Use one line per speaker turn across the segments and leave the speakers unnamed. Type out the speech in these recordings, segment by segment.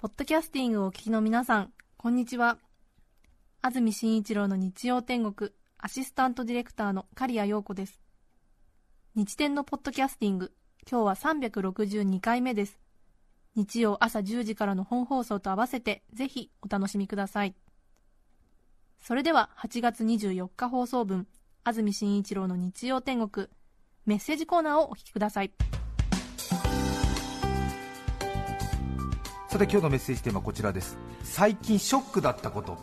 ポッドキャスティングをお聞きの皆さん、こんにちは。安住紳一郎の日曜天国、アシスタントディレクターの刈谷陽子です。日天のポッドキャスティング、今日は362回目です。日曜朝10時からの本放送と合わせて、ぜひお楽しみください。それでは8月24日放送分、安住紳一郎の日曜天国、メッセージコーナーをお聞きください。
さて今日のメッセージテーマはこちらです。最近ショックだったこと。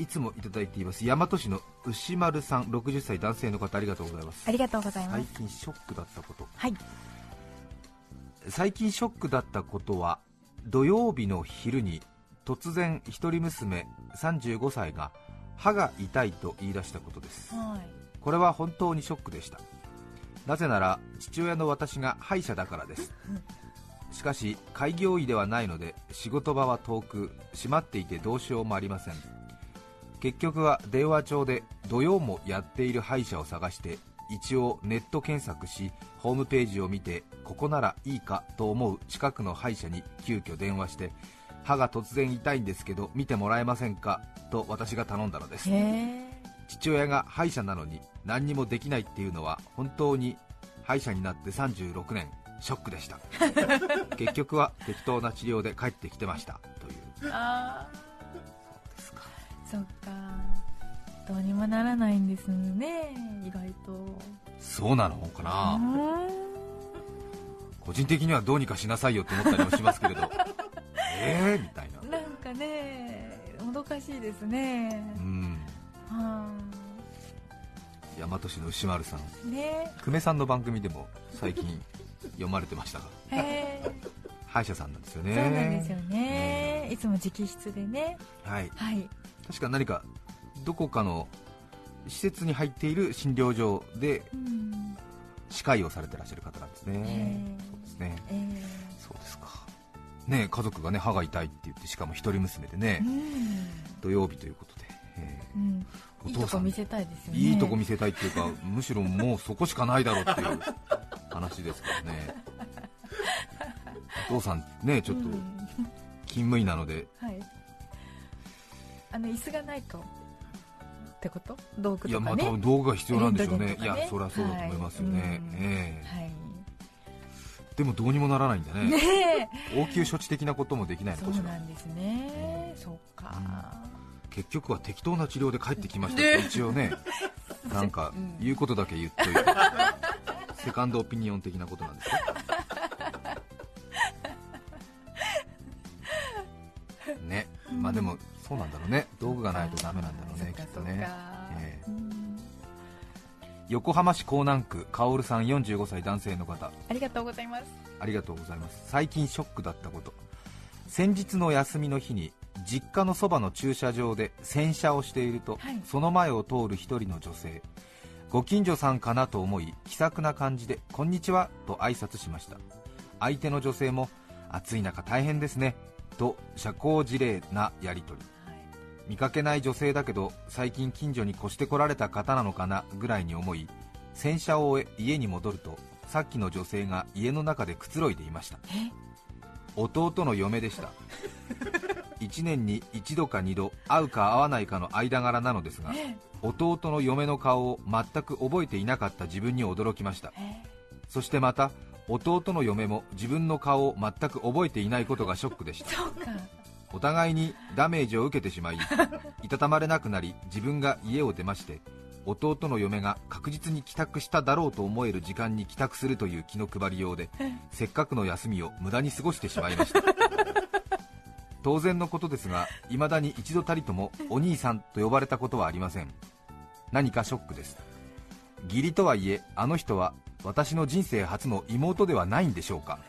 いつもいただいています。大和市の牛丸さん。60歳男性の方ありがとうございます。
ありがとうございま
最
す。
近ショックだったこと。
はい。
最近ショックだったことは土曜日の昼に突然一人娘35歳が歯が痛いと言い出したことです。
はい。
これは本当にショックでしたなぜなら父親の私が歯医者だからです。しかし開業医ではないので仕事場は遠く閉まっていてどうしようもありません。結局は電話帳で土曜もやっている歯医者を探して一応ネット検索しホームページを見てここならいいかと思う近くの歯医者に急遽電話して歯が突然痛いんですけど見てもらえませんか？と私が頼んだのです。父親が歯医者なのに何にもできないっていうのは本当に歯医者になって36年ショックでした 結局は適当な治療で帰ってきてましたという
ああ。そっか。どうにもならないんですね。意外と。
そうなのかな
う
個人的にはどうにかしなさいよと思ったりもしますけれど えーみたいな。
なんかね、もどかしいですね。
う大和市の牛丸さん
あ。ね
久米さんの番組でも最近読まれてましたが。歯医者さんなんですよ
そう
ね
なんですよね。いつも直筆でね。
はい
はい。
確か何かどこかの施設に入っている診療所で
うん。
歯科医をされてらっしゃる方なんですね
へ
そうですね
え。え
そうですかね家族がね歯が痛いって言ってしかも一人娘でね。土曜日ということで、え
うん。
お父さん
いいとこ見せたいですよね。
ーいいとこ見せたいっていうかむしろもうそこしかないだろうっていう話ですからね お父さんねちょっと
うん
勤務医なので
はい。あの椅子がないとってこと？道具とかね？
いやまあ多分道具が必要なんでしょうね
ね？
やそりゃそうだと思いますよね、
はいうん
ええ
はい。
でもどうにもならないんだね
ね
応急処置的なこともできない
え。そう
のかしら
なんですね。そうか。
結局は適当な治療で帰ってきましたって一応ね なんか
うん。
言うことだけ言っといて。セカンドオピニオン的なことなんですかね。まあでもそうなんだろうね。道具がないとダメなんだろうねきっとね。横浜市港南区薫さん45歳男性の方。
ありがとうございます。
ありがとうございます。最近ショックだったこと。先日の休みの日に実家のそばの駐車場で洗車をしていると、
はい。
その前を通る一人の女性ご近所さんかなと思い気さくな感じで「こんにちは」と挨拶しました。相手の女性も「暑い中大変ですね」と社交辞令なやり取り。見かけない女性だけど最近近所に越してこられた方なのかなぐらいに思い洗車を終え家に戻るとさっきの女性が家の中でくつろいでいました。
え？
弟の嫁でした1年に1度か2度会うか会わないかの間柄なのですが
え
弟の嫁の顔を全く覚えていなかった自分に驚きました。
え
そしてまた弟の嫁も自分の顔を全く覚えていないことがショックでした。お互いにダメージを受けてしまい いたたまれなくなり自分が家を出まして弟の嫁が確実に帰宅しただろうと思える時間に帰宅するという気の配りようでせっかくの休みを無駄に過ごしてしまいました当然のことですが未だに一度たりともお兄さんと呼ばれたことはありません。何かショックです。義理とはいえあの人は私の人生初の妹ではないんでしょうか。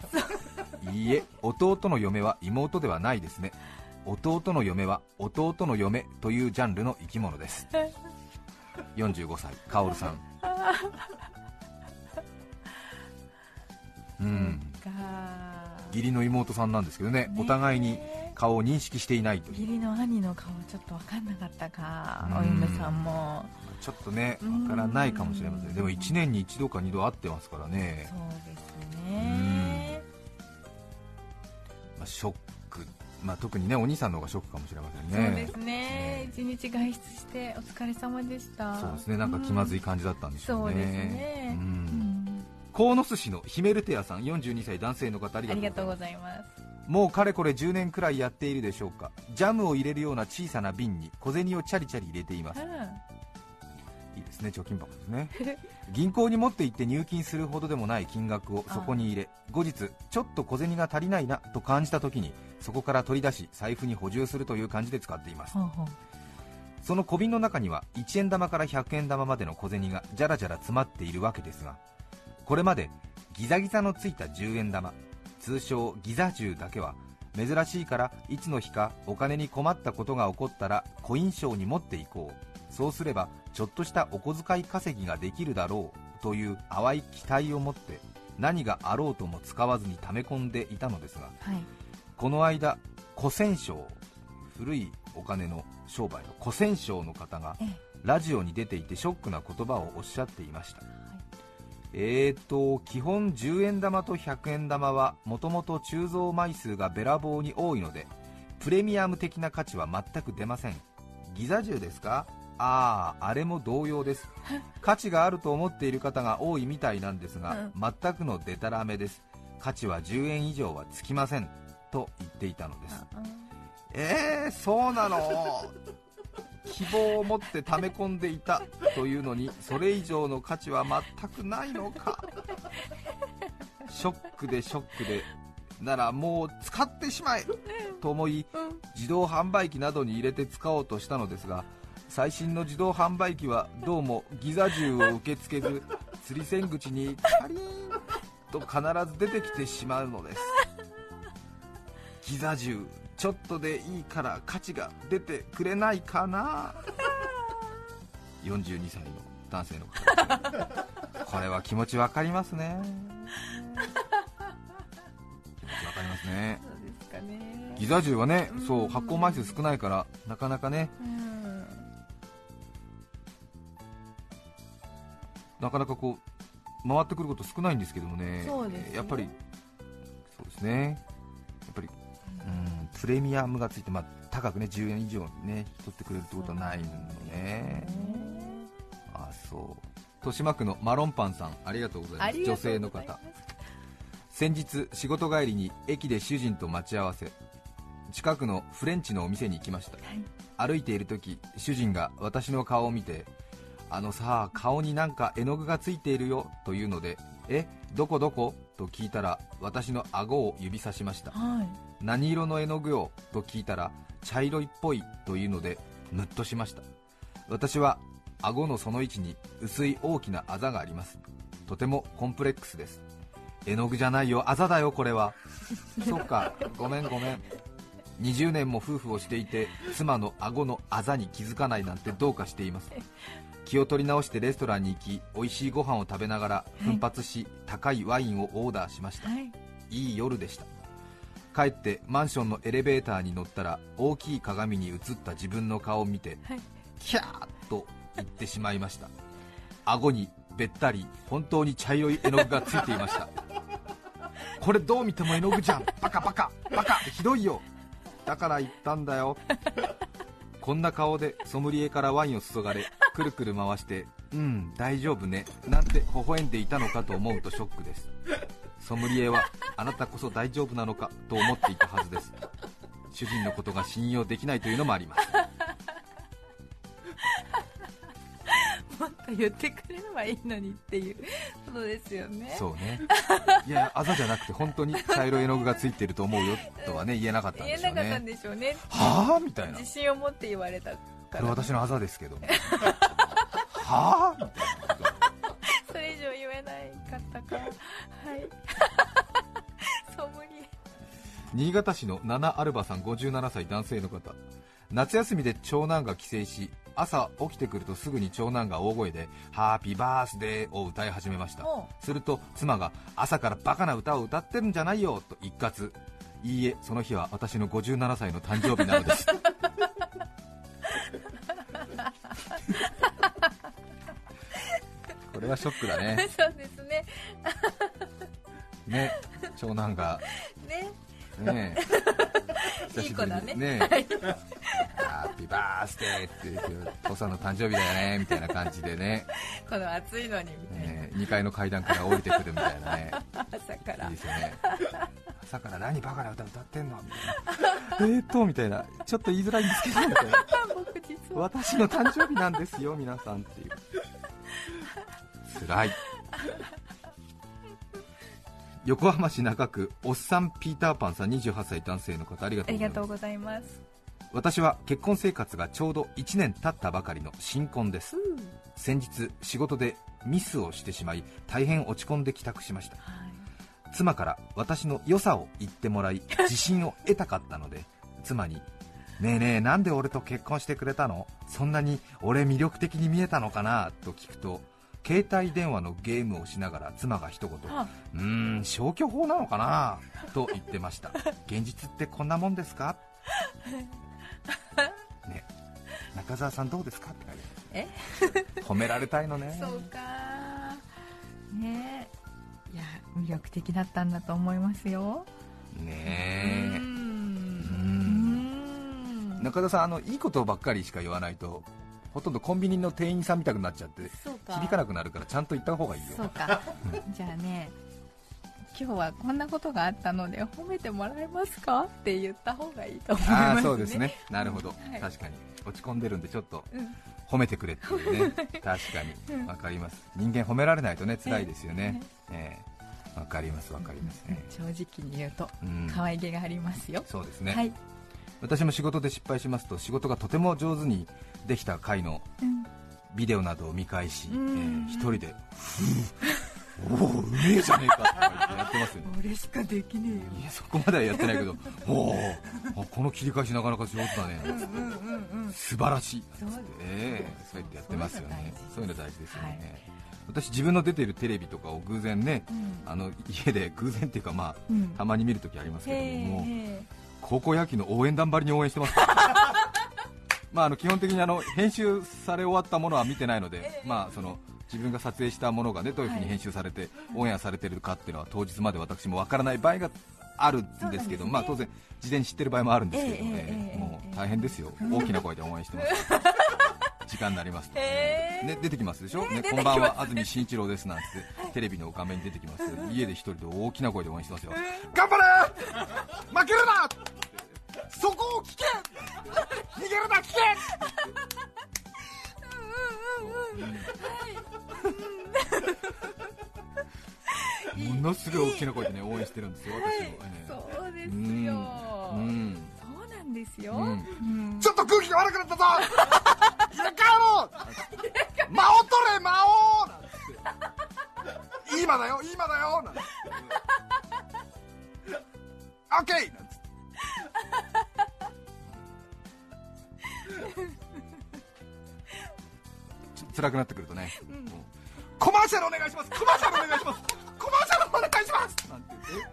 いいえ弟の嫁は妹ではないですね。弟の嫁は弟の嫁というジャンルの生き物です。45歳カオルさん。うん。
か
義理の妹さんなんですけどね
ね。
お互いに顔を認識していないと
義理の兄の顔ちょっと分かんなかったか
うん。
お嫁さんも。
ちょっとねわからないかもしれません。でも1年に1度か2度会ってますからね。
そうですね。
まあ、ショック、まあ、特にねお兄さんの方がショックかもしれませんね。
そうですね。一日外出してお疲れ様でした。
そうですね。なんか気まずい
い
感じだったんでしょうね。
そうですね。
う鴻巣市のヒメルテアさん42歳男性の方あり
がとうご
ざいます。もうかれこれ10年くらいやっているでしょうか。ジャムを入れるような小さな瓶に小銭をチャリチャリ入れています。いいですね貯金箱ですね。銀行に持って行って入金するほどでもない金額をそこに入れ後日ちょっと小銭が足りないなと感じた時にそこから取り出し財布に補充するという感じで使っています。
ほうほう。
その小瓶の中には1円玉から100円玉までの小銭がじゃらじゃら詰まっているわけですがこれまでギザギザのついた10円玉通称ギザ10だけは珍しいからいつの日かお金に困ったことが起こったらコインショーに持っていこう。そうすればちょっとしたお小遣い稼ぎができるだろうという淡い期待を持って何があろうとも使わずに溜め込んでいたのですが
はい。
この間古銭商古いお金の商売の古銭商の方が
ええ。
ラジオに出ていてショックな言葉をおっしゃっていました、えーと基本10円玉と100円玉はもともと鋳造枚数がべらぼうに多いのでプレミアム的な価値は全く出ません。ギザ銃ですか？あああれも同様です。価値があると思っている方が多いみたいなんですが、全くのデタラメです。価値は10円以上はつきませんと言っていたのです。えー、そうなの？希望を持って溜め込んでいたというのにそれ以上の価値は全くないのか。ショックでショックでならもう使ってしまえと思い自動販売機などに入れて使おうとしたのですが最新の自動販売機はどうもギザ銃を受け付けず釣り線口にカリーンと必ず出てきてしまうのです。ギザ銃ちょっとでいいから価値が出てくれないかな？42歳の男性の方これは気持ちわかりますね。気持ちわかりますね。
そうですかね。
ギザ銃はね
うん。
そう発行枚数少ないからなかなかね。
うん。
なかなかこう回ってくること少ないんですけどもね。
ね。
やっぱりそうですねプレミアムがついて、まあ、高くね10円以上ね取ってくれるってことはないのね。あそう。豊島区のマロンパンさんありがとうございます。女性の方。先日仕事帰りに駅で主人と待ち合わせ。近くのフレンチのお店に行きました。歩いている時主人が私の顔を見てあのさ顔になんか絵の具がついているよというのでえどこどこと聞いたら私の顎を指さしました。
はい
何色の絵の具よと聞いたら茶色いっぽいというのでムッとしました。私は顎のその位置に薄い大きなあざがあります。とてもコンプレックスです。絵の具じゃないよあざだよこれは。そっかごめんごめん。20年も夫婦をしていて妻の顎のあざに気づかないなんてどうかしています。気を取り直してレストランに行き美味しいご飯を食べながら奮発し、高いワインをオーダーしました。
はい。
いい夜でした帰ってマンションのエレベーターに乗ったら大きい鏡に映った自分の顔を見て、
はい。
キャーと言ってしまいました。顎にべったり本当に茶色い絵の具がついていました。これどう見ても絵の具じゃん。バカバカバカひどいよ。だから言ったんだよ。こんな顔でソムリエからワインを注がれくるくる回してうん大丈夫ねなんて微笑んでいたのかと思うとショックですソムリエはあなたこそ大丈夫なのかと思っていたはずです。主人のことが信用できないというのもあります。
もっと言ってくれればいいのにっていうことですよね。
そうね。いやあざじゃなくて本当に茶色い絵の具がついてると思うよとはね言えなかったんでしょう
言えなかったん
ね
でしょうね。
はあみたいな。
自信を持って言われたか
これ
ら
私のあざですけど はあみたいな
はい。ソムリエ。
新潟市のナナアルバさん57歳男性の方。夏休みで長男が帰省し朝起きてくるとすぐに長男が大声で「ハッピーバースデー」を歌い始めました。
お
すると妻が朝からバカな歌を歌ってるんじゃないよと一括いいえその日は私の57歳の誕生日なのです。これはショックだね。
そうですね
ね長男が。
ね。
ね。え
いい子だね。
ねハッピーバースデーっていう父さんの誕生日だよねみたいな感じでね。
この暑いのにみたい
ね2階の階段から降りてくるみたいなね。
な朝から。
いいですよね。朝から何バカな歌歌ってんのみたいな。えーっとみたいな。ちょっと言いづらいんですけどみたいな。
僕実は。
私の誕生日なんですよ皆さんっていう。辛い横浜市中区おっさんピーターパンさん28歳男性の方ありがとうございます。私は結婚生活がちょうど1年経ったばかりの新婚です。先日仕事でミスをしてしまい大変落ち込んで帰宅しました。
はい。
妻から私の良さを言ってもらい自信を得たかったので妻に「ねえねえなんで俺と結婚してくれたの？そんなに俺魅力的に見えたのかな?」と聞くと携帯電話のゲームをしながら妻が一言
あ「
うーん消去法なのかな?」と言ってました。現実ってこんなもんですか？ね。中澤さんどうですか？って書いてある褒められたいのね。
そうか。ね。えいや魅力的だったんだと思いますよ。
ね
う
え中田さんあのいいことばっかりしか言わないとほとんどコンビニの店員さんみたくなっちゃって。
そうか
響かなくなるからちゃんと言った方がいいよ。
そうか。じゃあね今日はこんなことがあったので褒めてもらえますかって言った方がいいと思います、ね、
ああそうですね。なるほど、
はい。
確かに。落ち込んでるんでちょっと
うん。
褒めてくれっていうね。確かに。わかります。人間褒められないとね辛いですよね。ええ。わかりますわかります。ね
正直に言うと
うん。
可愛げがありますよ、
そうですね、
はい、
私も仕事で失敗しますと仕事がとても上手にできた回の
うん
ビデオなどを見返し、え
うん。
ー一人で「ふうおおうめえじゃねえか」とか言ってやってますよね。
俺しかできね
いやそこまではやってないけど おおこの切り返しなかなか上手だね。
えようんうんうんうん。
素晴らしい。
そう
ええそうやってやってますよね。そ
そうういう
の大事ですよね、
はい
私自分の出てるテレビとかを偶然ね、
うん。
あの家で偶然っていうかまあ、
うん。
たまに見るときありますけども、
え
高校野球の応援団張りに応援してますまああの基本的にあの編集され終わったものは見てないので、まあその自分が撮影したものがねどういうふうに編集されてオンエアされてるかっていうのは当日まで私もわからない場合があるんですけどまあ当然事前に知ってる場合もあるんですけどね、もう大変ですよ。大きな声で応援してます。時間になりますと、ね、出てきますでしょ、ね、こんばんは。安住紳一郎ですなんて。テレビの画面に出てきます家で一人で大きな声で応援してますよ。頑張れ負けるな！そこを聞け逃げるな聞けものすごい大きな声でね応援してるん。ですよ、私も、ええ
そうですよ
うん。
そうなん。ですよ、
うん。ちょっと空気が悪くなったぞちょっと辛くなってくるとね、もうコマーシャルお願いします。コマーシャルお願いします。コマーシャルお願いします。なんて言って？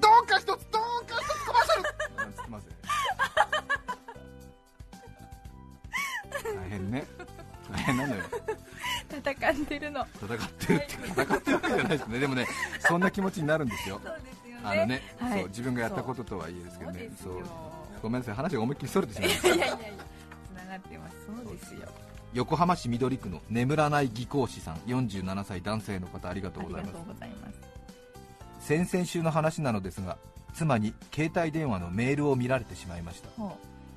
どうか一つどうか一つコマーシャル。なんつってます？よ大変ね。大変なのよ。
戦ってるの。
戦ってるって戦ってるわけじゃないですね。でもねそんな気持ちになるんですよ。
そうですよね。
あのね、
はい。
そう自分がやったこととはいえですけど
そう
ね
ですよ。
ごめんなさい。話が思いっきりそれてしまいました
ってますそうですよ。
横浜市緑区の眠らない技工士さん47歳男性の方ありがとうございます。先々週の話なのですが妻に携帯電話のメールを見られてしまいました。
ほ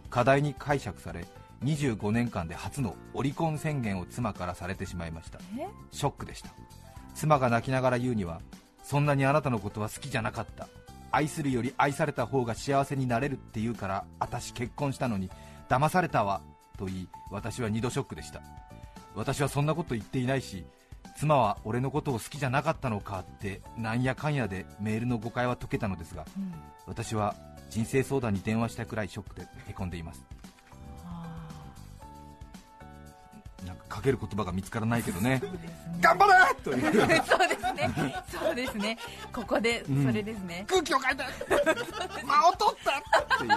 課題に解釈され25年間で初のオリコン宣言を妻からされてしまいました。ショックでした。妻が泣きながら言うにはそんなにあなたのことは好きじゃなかった。愛するより愛された方が幸せになれるって言うから私結婚したのに騙されたわと言い私は2度ショックでした。私はそんなこと言っていないし妻は俺のことを好きじゃなかったのかってなんやかんやでメールの誤解は解けたのですが、私は人生相談に電話したくらいショックでへこんでいます。なんかかける言葉が見つからないけどね。頑張れという。
そうですね。そうですね。ここでそれですね、
空気を変えて。間を取ったっていう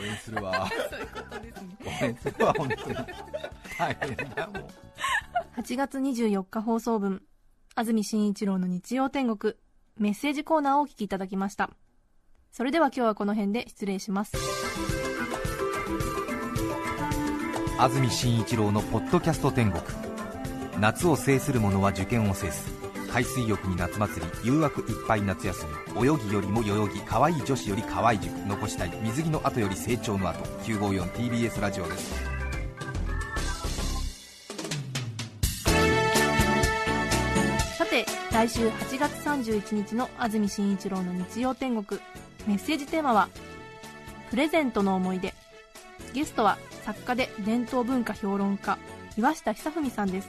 応援するわ。
そういうことですね。
応援するわ本当に。大変だもう
8月24日放送分、安住紳一郎の日曜天国、メッセージコーナーをお聞きいただきました。それでは今日はこの辺で失礼します。
安住紳一郎のポッドキャスト天国。夏を制する者は受験を制す海水浴に夏祭り誘惑いっぱい夏休み泳ぎよりも代々木可愛い女子より可愛い塾残したい水着の後より成長の後 954TBS ラジオです
さて、来週8月31日の安住紳一郎の日曜天国、メッセージテーマは、プレゼントの思い出。ゲストは作家で伝統文化評論家、岩下久文さんです。